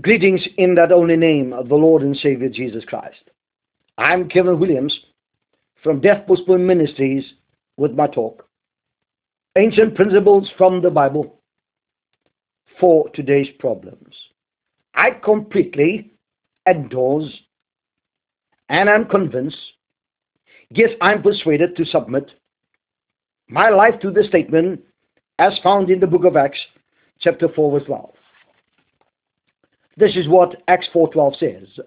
Greetings in that only name of the Lord and Savior Jesus Christ. I'm Kevin Williams from Death Postponed Ministries with my talk. Ancient Principles from the Bible for today's problems. I completely endorse and I'm convinced, yes, I'm persuaded to submit my life to the statement as found in the book of Acts, chapter 4, verse 12. This is what Acts 4.12 says.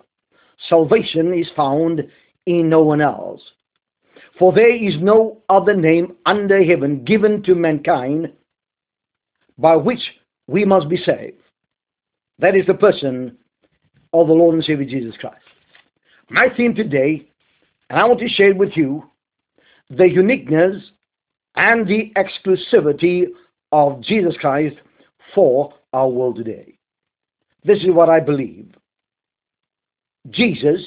Salvation is found in no one else. For there is no other name under heaven given to mankind by which we must be saved. That is the person of the Lord and Savior Jesus Christ. My theme today, and I want to share with you the uniqueness and the exclusivity of Jesus Christ for our world today. This is what I believe. Jesus,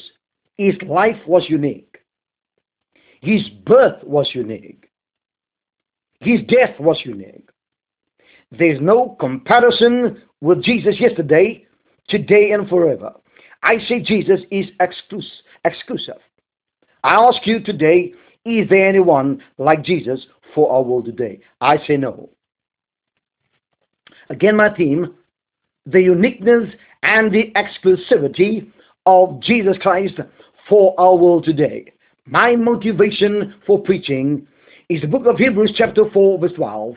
his life was unique. His birth was unique. His death was unique. There's no comparison with Jesus yesterday, today, and forever. I say Jesus is exclusive. I ask you today, is there anyone like Jesus for our world today? I say no. Again, my theme the uniqueness and the exclusivity of Jesus Christ for our world today. My motivation for preaching is the book of Hebrews, chapter 4, verse 12.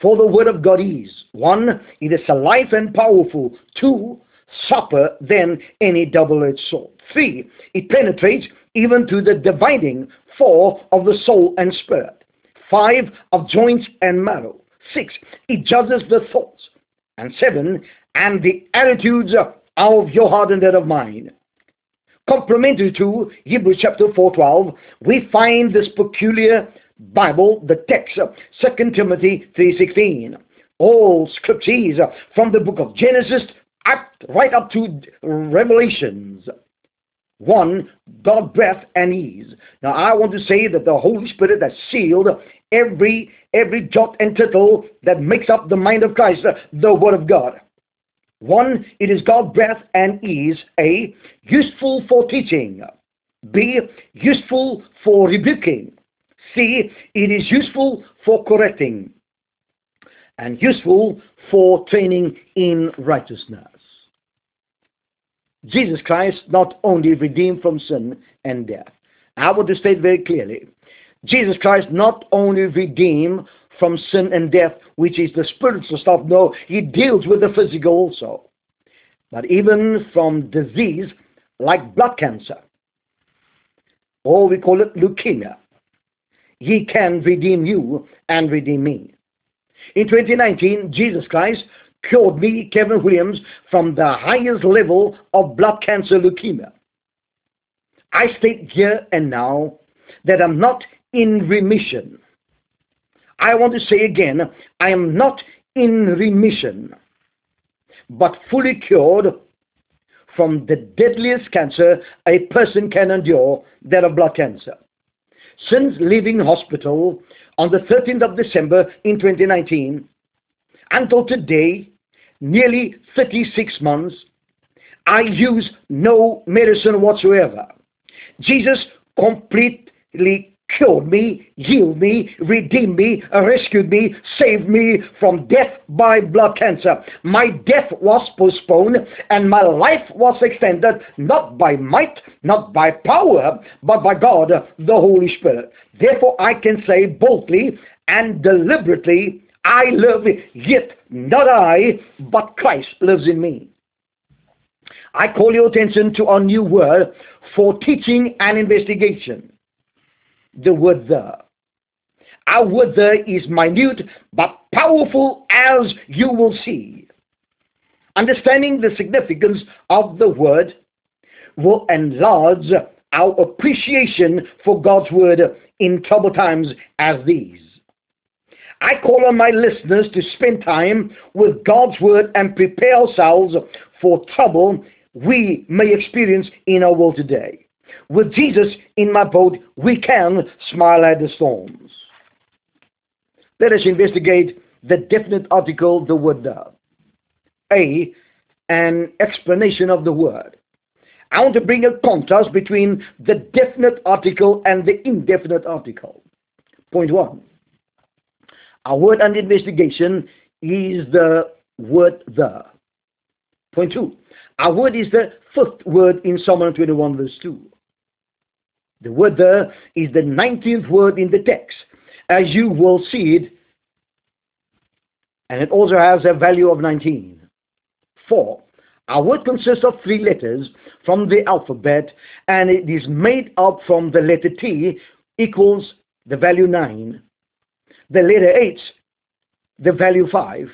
For the word of God is one, it is alive and powerful. Two, sharper than any double-edged sword. Three, it penetrates even to the dividing four of the soul and spirit. Five, of joints and marrow. Six, it judges the thoughts. And seven, and the attitudes of your heart and that of mine. Complementary to Hebrews chapter 4.12, we find this peculiar Bible, the text, 2 Timothy 3.16. All scriptures from the book of Genesis up, right up to Revelations. One, God breath and ease. Now I want to say that the Holy Spirit has sealed every every jot and tittle that makes up the mind of Christ, the Word of God. One, it is God breath and is A, useful for teaching. B, useful for rebuking. C, it is useful for correcting. And useful for training in righteousness. Jesus Christ not only redeemed from sin and death. I want to state very clearly, Jesus Christ not only redeemed from sin and death, which is the spiritual stuff. No, he deals with the physical also. But even from disease like blood cancer, or we call it leukemia, he can redeem you and redeem me. In 2019, Jesus Christ cured me, Kevin Williams, from the highest level of blood cancer leukemia. I state here and now that I'm not in remission. I want to say again, I am not in remission, but fully cured from the deadliest cancer a person can endure, that of blood cancer. Since leaving hospital on the 13th of December in 2019 until today, nearly 36 months, I use no medicine whatsoever. Jesus completely cured me, healed me, redeemed me, rescued me, saved me from death by blood cancer. My death was postponed and my life was extended not by might, not by power, but by God, the Holy Spirit. Therefore, I can say boldly and deliberately, I live, yet not I, but Christ lives in me. I call your attention to our new word for teaching and investigation the word the. Our word is minute but powerful as you will see. Understanding the significance of the word will enlarge our appreciation for God's word in troubled times as these. I call on my listeners to spend time with God's word and prepare ourselves for trouble we may experience in our world today. With Jesus in my boat, we can smile at the storms. Let us investigate the definite article, the word the. A, an explanation of the word. I want to bring a contrast between the definite article and the indefinite article. Point one. Our word under investigation is the word the. Point two. Our word is the fifth word in Psalm 21 verse 2. The word there is the 19th word in the text, as you will see it, and it also has a value of 19. 4. Our word consists of three letters from the alphabet, and it is made up from the letter T equals the value 9, the letter H, the value 5,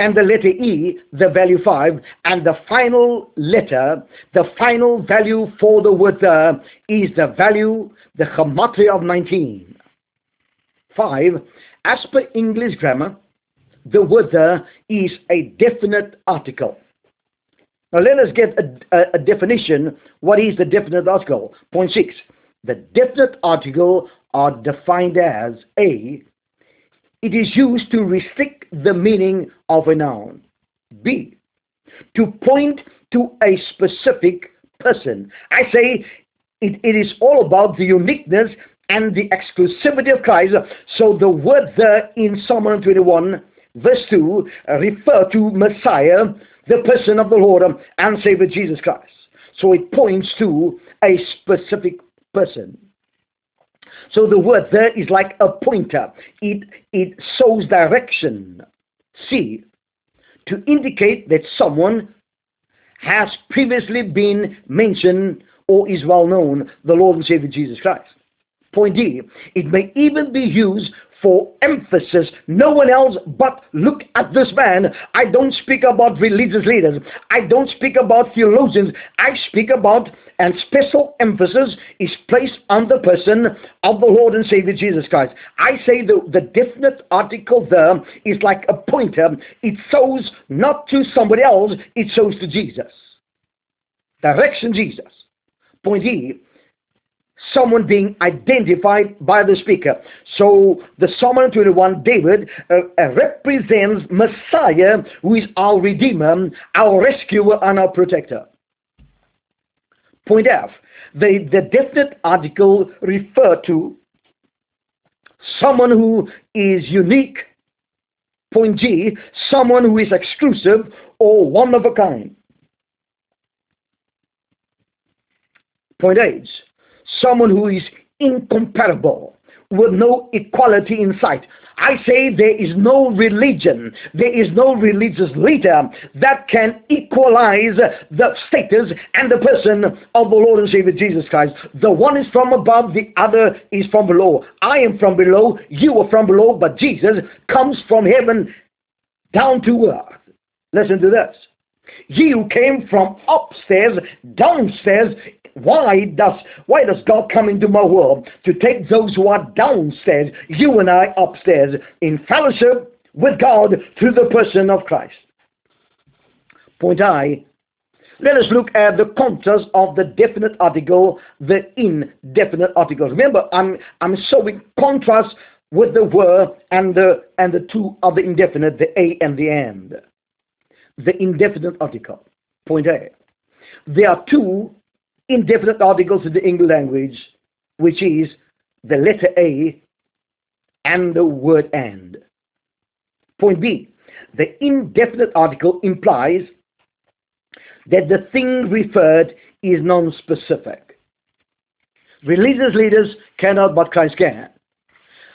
and the letter E, the value 5, and the final letter, the final value for the word the is the value, the gematria of 19. 5. As per English grammar, the word the is a definite article. Now let us get a, a, a definition. What is the definite article? Point 6. The definite article are defined as A, it is used to restrict the meaning of a noun. B. To point to a specific person. I say it, it is all about the uniqueness and the exclusivity of Christ. So the word there in Psalm 121 verse 2 refer to Messiah, the person of the Lord and Savior Jesus Christ. So it points to a specific person. So the word there is like a pointer. It, it shows direction. see, To indicate that someone has previously been mentioned or is well known, the Lord and Savior Jesus Christ. Point D. It may even be used for emphasis. No one else but look at this man. I don't speak about religious leaders. I don't speak about theologians. I speak about, and special emphasis is placed on the person of the Lord and Savior Jesus Christ. I say the, the definite article there is like a pointer. It shows not to somebody else, it shows to Jesus. Direction Jesus. Point E someone being identified by the speaker. So the Psalm 21, David uh, uh, represents Messiah, who is our Redeemer, our rescuer, and our protector. Point F. The, the definite article refer to someone who is unique. Point G. Someone who is exclusive or one of a kind. Point H someone who is incomparable with no equality in sight. I say there is no religion, there is no religious leader that can equalize the status and the person of the Lord and Savior Jesus Christ. The one is from above, the other is from below. I am from below, you are from below, but Jesus comes from heaven down to earth. Listen to this. He who came from upstairs, downstairs, why does why does God come into my world to take those who are downstairs, you and I upstairs, in fellowship with God through the person of Christ? Point I. Let us look at the contrast of the definite article, the indefinite article. Remember, I'm I'm showing contrast with the were and the and the two of the indefinite, the a and the and. The indefinite article. Point A. There are two indefinite articles in the English language, which is the letter A and the word and. Point B, the indefinite article implies that the thing referred is non-specific. Religious leaders cannot, but Christ can.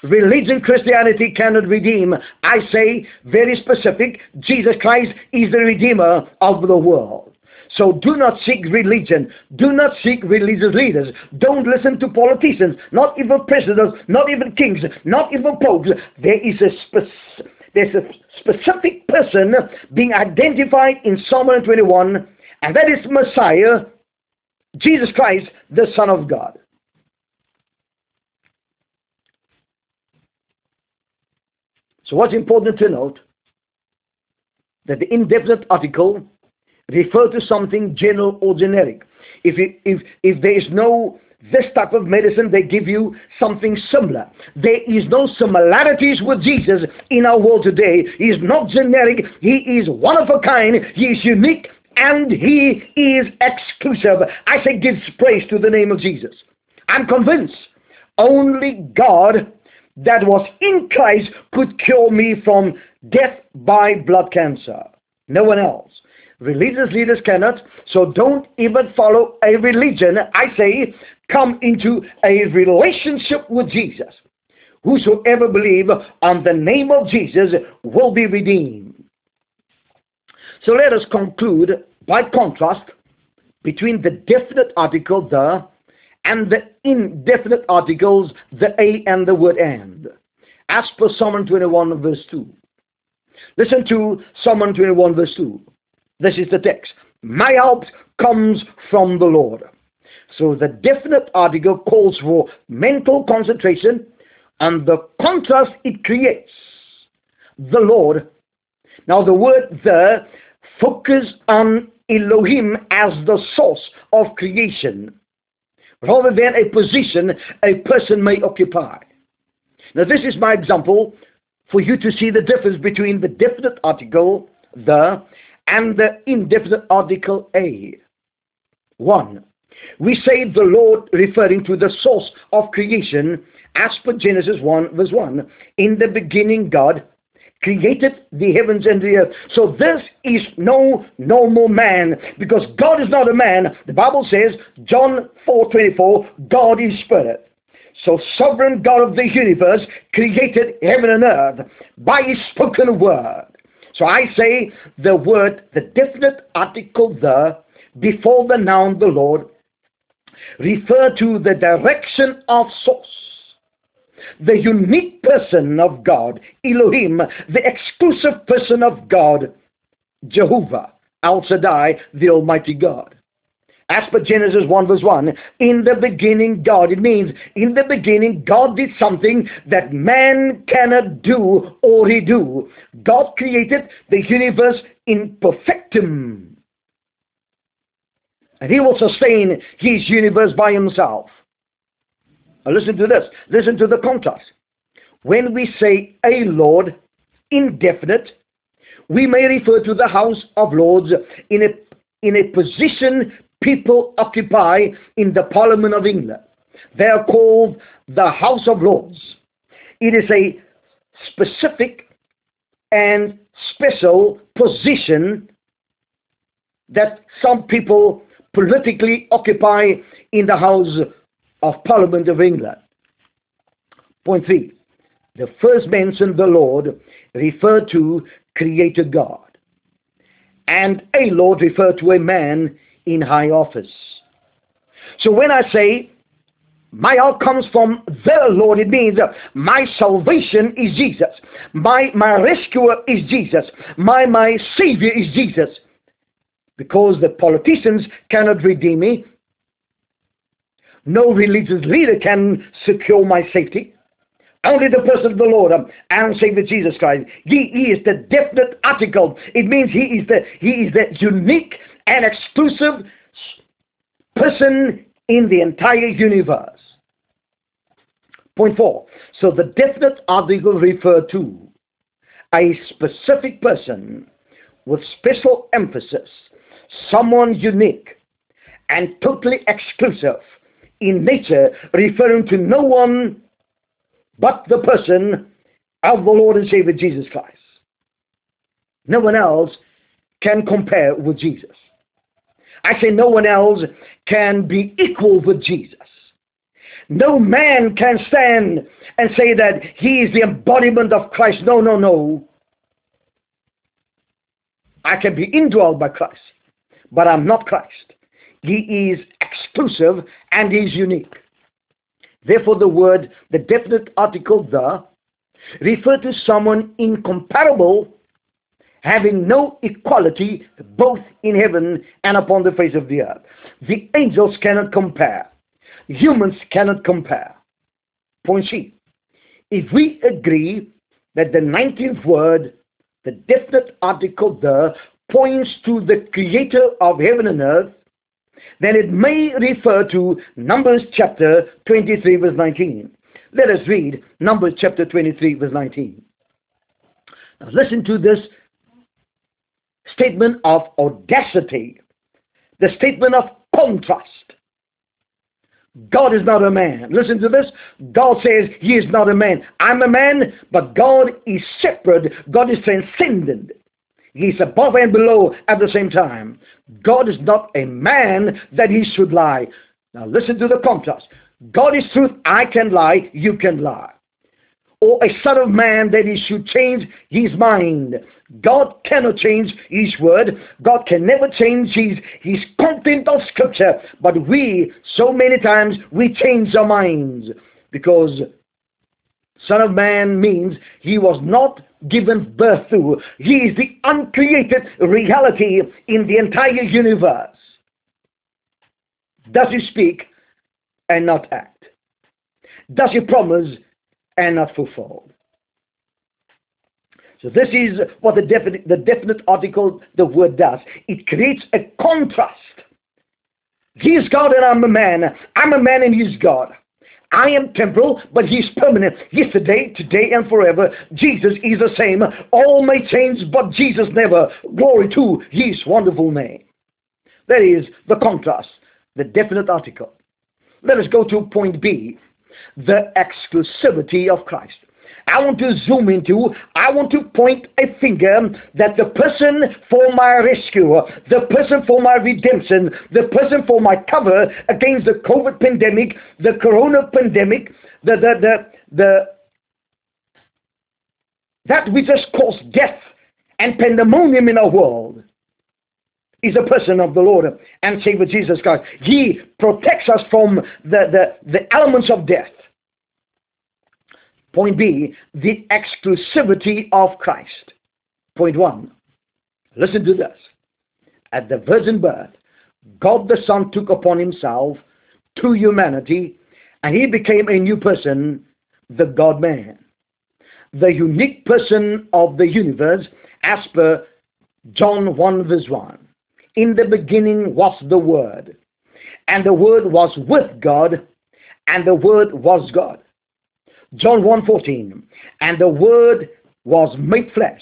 Religion, Christianity cannot redeem. I say, very specific, Jesus Christ is the Redeemer of the world. So do not seek religion. Do not seek religious leaders. Don't listen to politicians, not even presidents, not even kings, not even popes. There is a there's a specific person being identified in Psalm 121, and that is Messiah, Jesus Christ, the Son of God. So what's important to note that the indefinite article refer to something general or generic. If, it, if, if there is no this type of medicine, they give you something similar. There is no similarities with Jesus in our world today. He is not generic. He is one of a kind. He is unique and he is exclusive. I say gives praise to the name of Jesus. I'm convinced only God that was in Christ could cure me from death by blood cancer. No one else. Religious leaders cannot, so don't even follow a religion. I say, come into a relationship with Jesus. Whosoever believe on the name of Jesus will be redeemed. So let us conclude by contrast between the definite article the and the indefinite articles the a and the word and. As per Psalm 21 verse 2. Listen to Psalm 21 verse 2. This is the text. My help comes from the Lord. So the definite article calls for mental concentration and the contrast it creates. The Lord. Now the word the focus on Elohim as the source of creation rather than a position a person may occupy. Now this is my example for you to see the difference between the definite article, the, and the indefinite article a. 1. We say the Lord referring to the source of creation as per Genesis 1 verse 1. In the beginning God created the heavens and the earth. So this is no normal man because God is not a man. The Bible says, John 4:24, God is spirit. So sovereign God of the universe created heaven and earth by his spoken word. So I say the word, the definite article the, before the noun the Lord, refer to the direction of source. The unique person of God, Elohim, the exclusive person of God, Jehovah, El Shaddai, the Almighty God. As per Genesis 1 verse 1, in the beginning God, it means in the beginning God did something that man cannot do or he do. God created the universe in perfectum. And he will sustain his universe by himself. Now listen to this. Listen to the contrast. When we say a Lord, indefinite, we may refer to the House of Lords in a, in a position people occupy in the Parliament of England. They are called the House of Lords. It is a specific and special position that some people politically occupy in the House of Parliament of England. Point three, the first mention the Lord referred to Creator God. And a Lord referred to a man in high office. So when I say my help comes from the Lord, it means my salvation is Jesus. My, my rescuer is Jesus. My, my Savior is Jesus. Because the politicians cannot redeem me. No religious leader can secure my safety. Only the person of the Lord um, and Savior Jesus Christ. He, he is the definite article. It means he is the he is the unique and exclusive person in the entire universe. Point four. So the definite article refer to a specific person with special emphasis, someone unique and totally exclusive in nature, referring to no one but the person of the Lord and Savior Jesus Christ. No one else can compare with Jesus. I say no one else can be equal with Jesus. No man can stand and say that he is the embodiment of Christ. No, no, no. I can be indwelled by Christ, but I'm not Christ. He is exclusive and he is unique. Therefore, the word, the definite article the, refer to someone incomparable, having no equality both in heaven and upon the face of the earth. The angels cannot compare. Humans cannot compare. Point C. If we agree that the 19th word, the definite article the, points to the creator of heaven and earth, then it may refer to Numbers chapter 23, verse 19. Let us read Numbers chapter 23, verse 19. Now listen to this statement of audacity, the statement of contrast. God is not a man. Listen to this. God says he is not a man. I'm a man, but God is separate. God is transcendent. He's above and below at the same time. God is not a man that he should lie. Now listen to the contrast. God is truth. I can lie. You can lie. Or a son of man that he should change his mind. God cannot change his word. God can never change his, his content of scripture. But we, so many times, we change our minds. Because son of man means he was not given birth to. He is the uncreated reality in the entire universe. Does he speak and not act? Does he promise and not fulfilled. So this is what the definite, the definite article, the word does. It creates a contrast. He's God and I'm a man. I'm a man and he's God. I am temporal, but he's permanent. Yesterday, today, and forever. Jesus is the same. All may change, but Jesus never. Glory to his wonderful name. That is the contrast, the definite article. Let us go to point B, the exclusivity of Christ. I want to zoom into, I want to point a finger that the person for my rescue, the person for my redemption, the person for my cover against the COVID pandemic, the corona pandemic, the, the, the, the, that which has caused death and pandemonium in our world is a person of the Lord and Savior Jesus Christ. He protects us from the, the, the elements of death. Point B, the exclusivity of Christ. Point one, listen to this. At the virgin birth, God the Son took upon himself to humanity and he became a new person, the God man. The unique person of the universe as per John 1 verse 1. In the beginning was the Word, and the Word was with God, and the Word was God. John 1.14, And the Word was made flesh,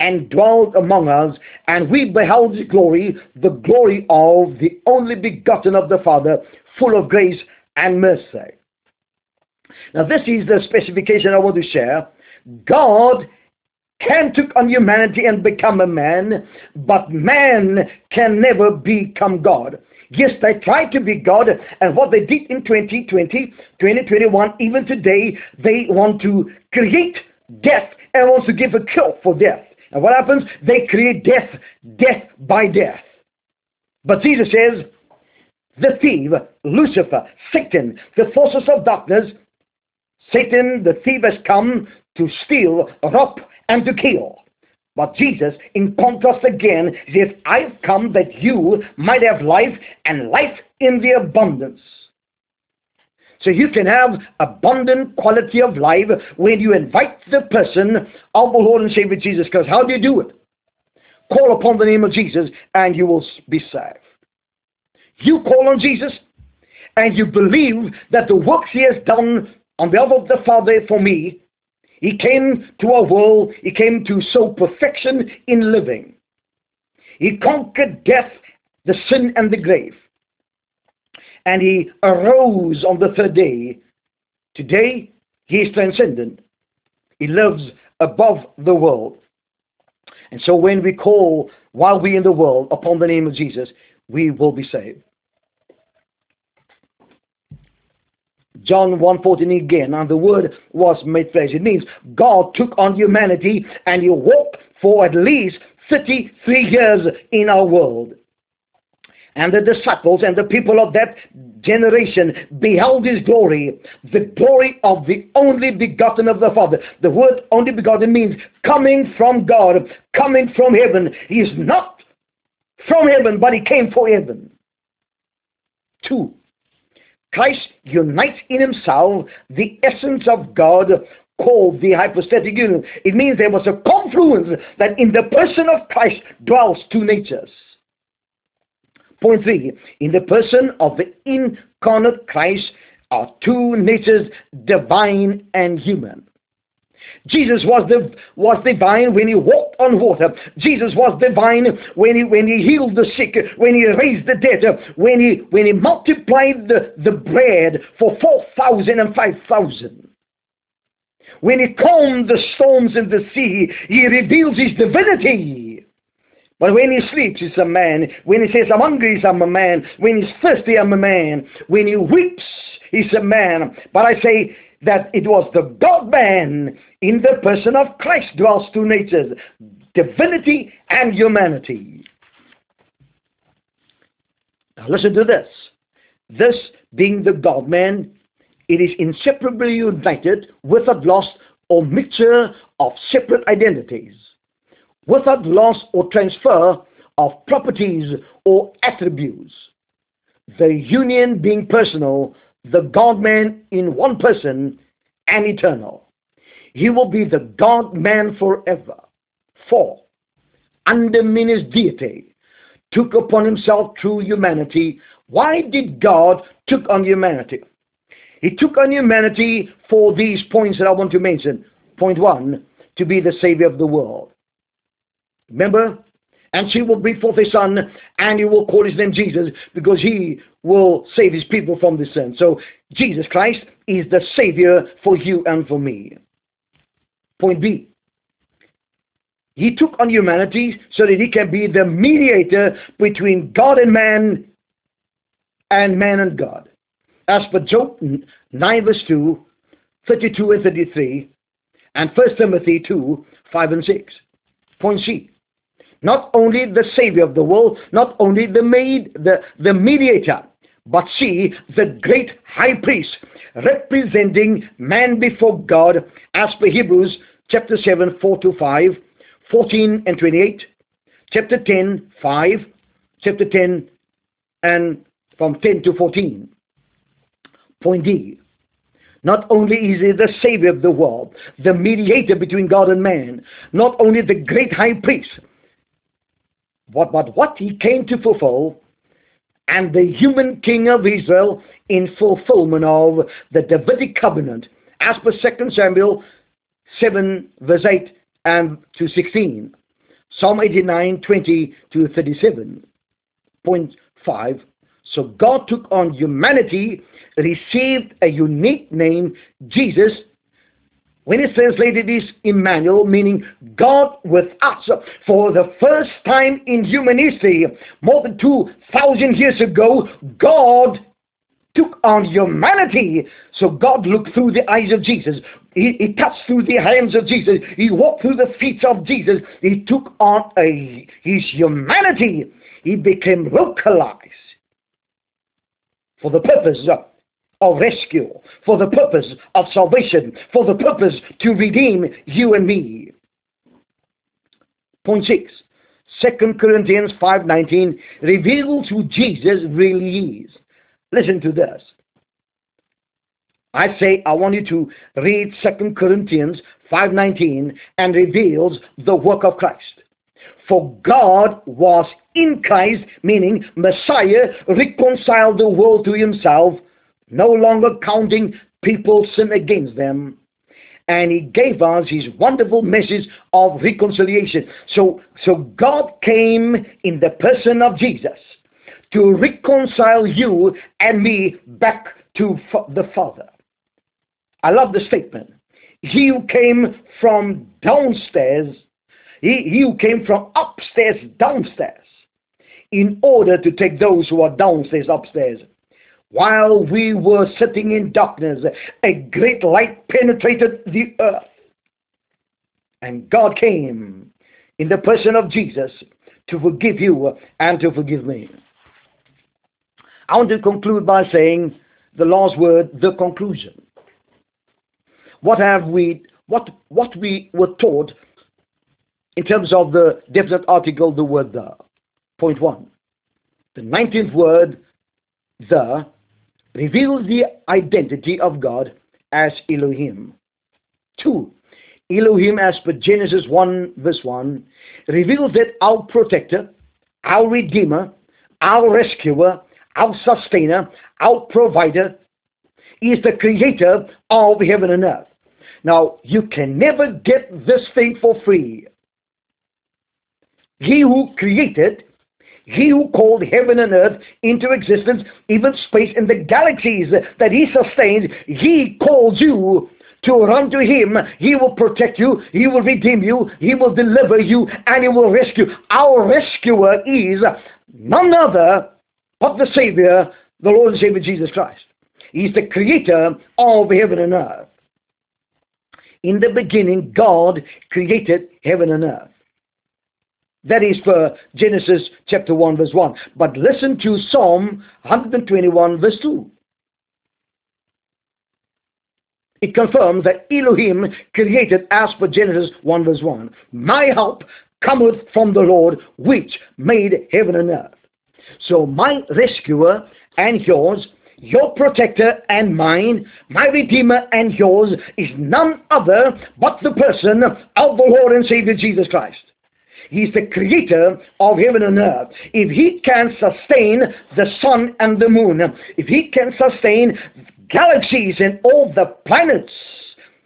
and dwelt among us, and we beheld his glory, the glory of the only begotten of the Father, full of grace and mercy. Now this is the specification I want to share. God can take on humanity and become a man, but man can never become God. Yes, they tried to be God, and what they did in 2020, 2021, even today, they want to create death and want to give a cure for death. And what happens? They create death, death by death. But Jesus says, the thief, Lucifer, Satan, the forces of darkness, Satan, the thief has come to steal, rob, and to kill. But Jesus, in contrast again, says, I've come that you might have life and life in the abundance. So you can have abundant quality of life when you invite the person of the Lord and Savior Jesus Christ. How do you do it? Call upon the name of Jesus and you will be saved. You call on Jesus and you believe that the works he has done on behalf of the Father for me he came to our world, he came to sow perfection in living. He conquered death, the sin, and the grave. And he arose on the third day. Today, he is transcendent. He lives above the world. And so when we call, while we in the world, upon the name of Jesus, we will be saved. John 1.14 again, and the word was made flesh. It means God took on humanity and he walked for at least 33 years in our world. And the disciples and the people of that generation beheld his glory, the glory of the only begotten of the Father. The word only begotten means coming from God, coming from heaven. He is not from heaven, but he came for heaven. Two, Christ unites in himself the essence of God called the hypostatic union. It means there was a confluence that in the person of Christ dwells two natures. Point three, in the person of the incarnate Christ are two natures, divine and human. Jesus was the was divine when he walked on water. Jesus was divine when he when he healed the sick, when he raised the dead, when he when he multiplied the, the bread for four thousand and five thousand. When he calmed the storms in the sea, he reveals his divinity. But when he sleeps, he's a man. When he says, I'm hungry, he's a man. When he's thirsty, I'm a man. When he weeps, he's a man. But I say that it was the God man in the person of Christ dwells two natures, divinity and humanity. Now listen to this. This being the God man, it is inseparably united without loss or mixture of separate identities, without loss or transfer of properties or attributes. The union being personal, the God man in one person and eternal. He will be the God man forever. Four, his deity, took upon himself true humanity. Why did God took on humanity? He took on humanity for these points that I want to mention. Point one, to be the Savior of the world. Remember? And she will bring forth a son, and he will call his name Jesus, because he will save his people from the sin. So Jesus Christ is the Savior for you and for me. Point B. He took on humanity so that he can be the mediator between God and man and man and God. As per Job 9 verse 2, 32 and 33, and 1 Timothy 2, 5 and 6. Point C. Not only the Savior of the world, not only the, made, the, the mediator, but see the great high priest representing man before God as per Hebrews chapter 7, 4 to 5, 14 and 28, chapter 10, 5, chapter 10, and from 10 to 14. Point D. Not only is he the Savior of the world, the mediator between God and man, not only the great high priest, but, but what he came to fulfill, and the human king of Israel in fulfillment of the Davidic covenant, as per 2 Samuel 7, verse 8 and to 16. Psalm 89, 20 to 37.5. Point So God took on humanity, received a unique name, Jesus. When it's translated is Emmanuel, meaning God with us. For the first time in human history, more than 2,000 years ago, God took on humanity. So God looked through the eyes of Jesus. He, he, touched through the hands of Jesus. He walked through the feet of Jesus. He took on a, his humanity. He became localized for the purpose of, of rescue, for the purpose of salvation, for the purpose to redeem you and me. Point 6. 2 Corinthians 5.19 reveals who Jesus really is. Listen to this. I say I want you to read 2 Corinthians 5.19 and reveals the work of Christ. For God was in Christ, meaning Messiah, reconciled the world to himself, no longer counting people's sin against them. And he gave us his wonderful message of reconciliation. So, so God came in the person of Jesus to reconcile you and me back to the Father. I love the statement. He who came from downstairs, he, he who came from upstairs downstairs, in order to take those who are downstairs upstairs. While we were sitting in darkness, a great light penetrated the earth. And God came in the person of Jesus to forgive you and to forgive me. I want to conclude by saying the last word, the conclusion. What have we, what, what we were taught in terms of the definite article, the word the. Point one. The 19th word, the, reveals the identity of God as Elohim. Two, Elohim as per Genesis 1 verse 1 reveals that our protector, our redeemer, our rescuer, our sustainer, our provider. Is the creator of heaven and earth. Now, you can never get this thing for free. He who created, he who called heaven and earth into existence, even space and the galaxies that he sustains, he called you to run to him. He will protect you, he will redeem you, he will deliver you, and he will rescue. Our rescuer is none other but the Savior, the Lord and Savior Jesus Christ. He's the creator of heaven and earth. In the beginning, God created heaven and earth. That is for Genesis chapter 1 verse 1. But listen to Psalm 121 verse 2. It confirms that Elohim created as per Genesis 1 verse 1. My help cometh from the Lord which made heaven and earth. So my rescuer and yours your protector and mine, my redeemer and yours, is none other but the person of the Lord and Savior Jesus Christ. He's the creator of heaven and earth. If he can sustain the sun and the moon, if he can sustain galaxies and all the planets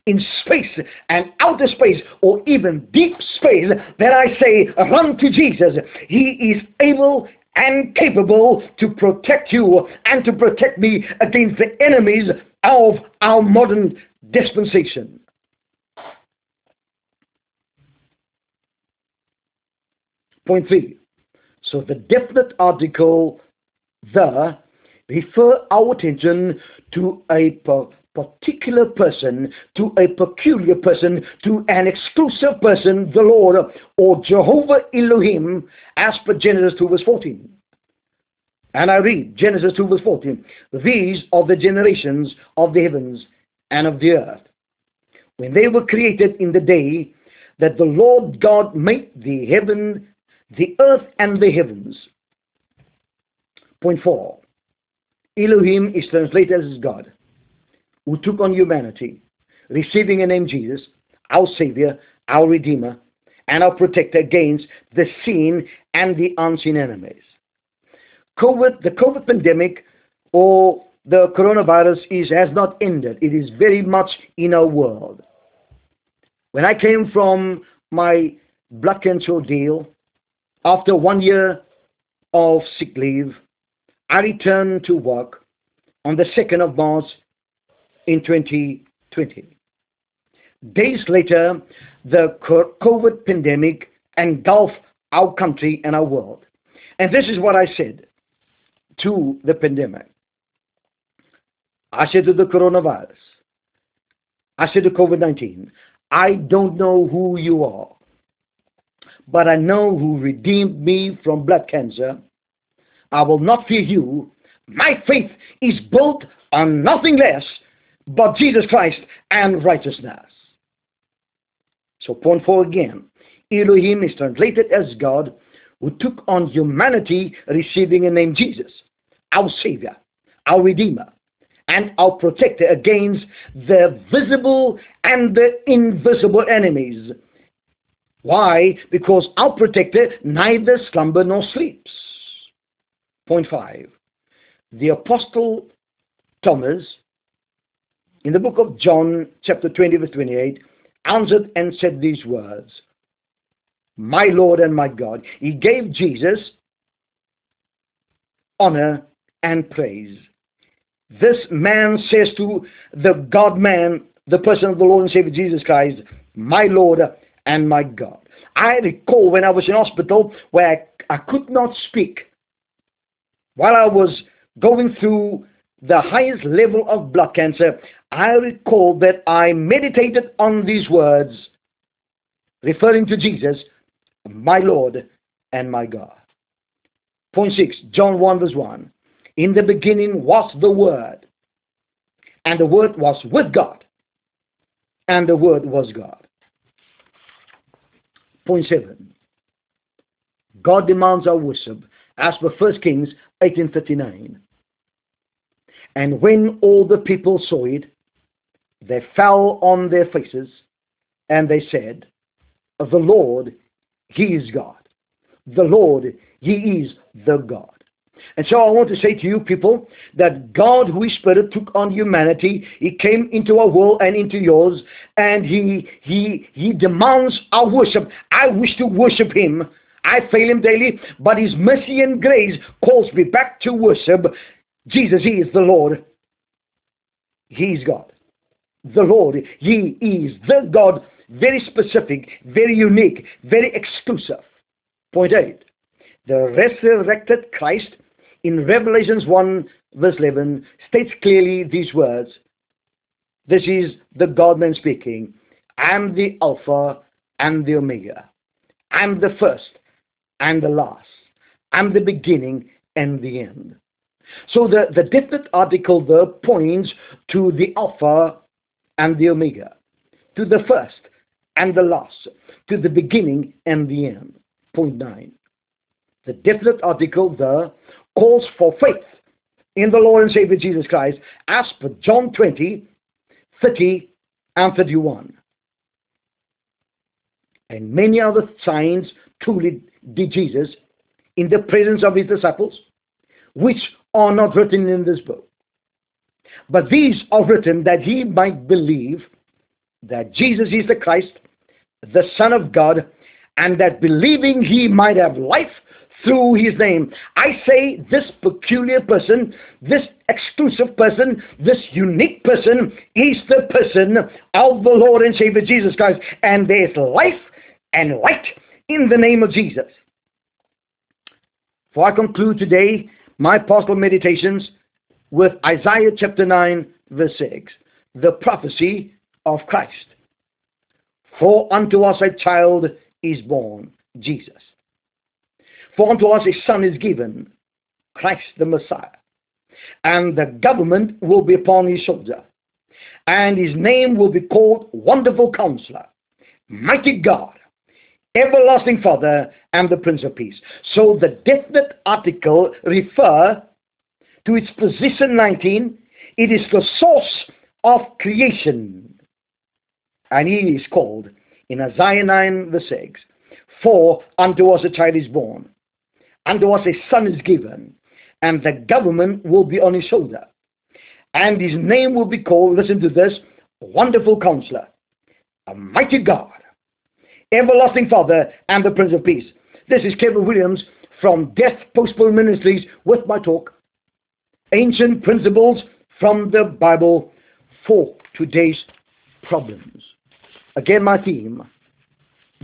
in space and outer space or even deep space, then I say, run to Jesus. He is able and capable to protect you and to protect me against the enemies of our modern dispensation. Point three. So the definite article the refer our attention to a particular person, to a peculiar person, to an exclusive person, the Lord, or Jehovah Elohim, as per Genesis 2 verse 14. And I read Genesis 2 verse 14. These are the generations of the heavens and of the earth. When they were created in the day that the Lord God made the heaven, the earth and the heavens. Point 4. Elohim is translated as God who took on humanity, receiving a name Jesus, our Savior, our Redeemer, and our protector against the seen and the unseen enemies. COVID, the COVID pandemic or the coronavirus is, has not ended. It is very much in our world. When I came from my blood cancer deal, after one year of sick leave, I returned to work on the 2nd of March in 2020. Days later, the COVID pandemic engulfed our country and our world. And this is what I said to the pandemic. I said to the coronavirus, I said to COVID 19, I don't know who you are, but I know who redeemed me from blood cancer. I will not fear you. My faith is built on nothing less but Jesus Christ and righteousness. So, point four again Elohim is translated as God who took on humanity, receiving a name Jesus, our Savior, our Redeemer, and our protector against the visible and the invisible enemies. Why? Because our protector neither slumber nor sleeps. Point five. The Apostle Thomas in the book of John, chapter 20, verse 28, answered and said these words My Lord and my God. He gave Jesus honor and praise. This man says to the God man, the person of the Lord and Savior Jesus Christ, My Lord and my God. I recall when I was in hospital where I, could not speak while I was going through the highest level of blood cancer, I recall that I meditated on these words, referring to Jesus, my Lord and my God. Point 6, John 1 verse 1. In the beginning was the Word, and the Word was with God, and the Word was God. Point 7. God demands our worship as per 1 Kings 1839. And when all the people saw it, they fell on their faces, and they said, The Lord, He is God. The Lord, He is the God. And so I want to say to you people that God, who is Spirit, took on humanity. He came into our world and into yours, and He He He demands our worship. I wish to worship Him. I fail Him daily, but His mercy and grace calls me back to worship. Jesus, He is the Lord. He is God. The Lord, He is the God, very specific, very unique, very exclusive. Point 8. The resurrected Christ in Revelations 1 verse 11 states clearly these words. This is the God-man speaking. I am the Alpha and the Omega. I am the first and the last. I am the beginning and the end. So the, the definite article there points to the Alpha and the Omega, to the first and the last, to the beginning and the end. Point 9. The definite article there calls for faith in the Lord and Savior Jesus Christ as per John 20, 30 and 31. And many other signs truly did Jesus in the presence of his disciples, which are not written in this book. But these are written that he might believe that Jesus is the Christ, the Son of God, and that believing he might have life through his name. I say this peculiar person, this exclusive person, this unique person is the person of the Lord and Savior Jesus Christ. And there's life and light in the name of Jesus. For I conclude today my pastoral meditations with Isaiah chapter 9, verse 6, the prophecy of Christ. For unto us a child is born, Jesus. For unto us a son is given, Christ the Messiah. And the government will be upon his shoulder. And his name will be called Wonderful Counselor, Mighty God, Everlasting Father, and the Prince of Peace. So the definite article refer to its position 19. It is the source of creation. And he is called in Isaiah 9 verse 6, For unto us a child is born, unto us a son is given, and the government will be on his shoulder. And his name will be called, listen to this, Wonderful Counselor, a mighty God, Everlasting Father, and the Prince of Peace. This is Kevin Williams from Death Postponed Ministries with my talk, Ancient Principles from the Bible for Today's Problems. Again, my theme,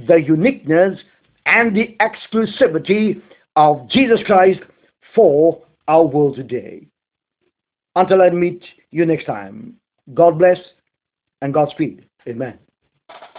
the uniqueness and the exclusivity of Jesus Christ for our world today. Until I meet you next time, God bless and Godspeed. Amen.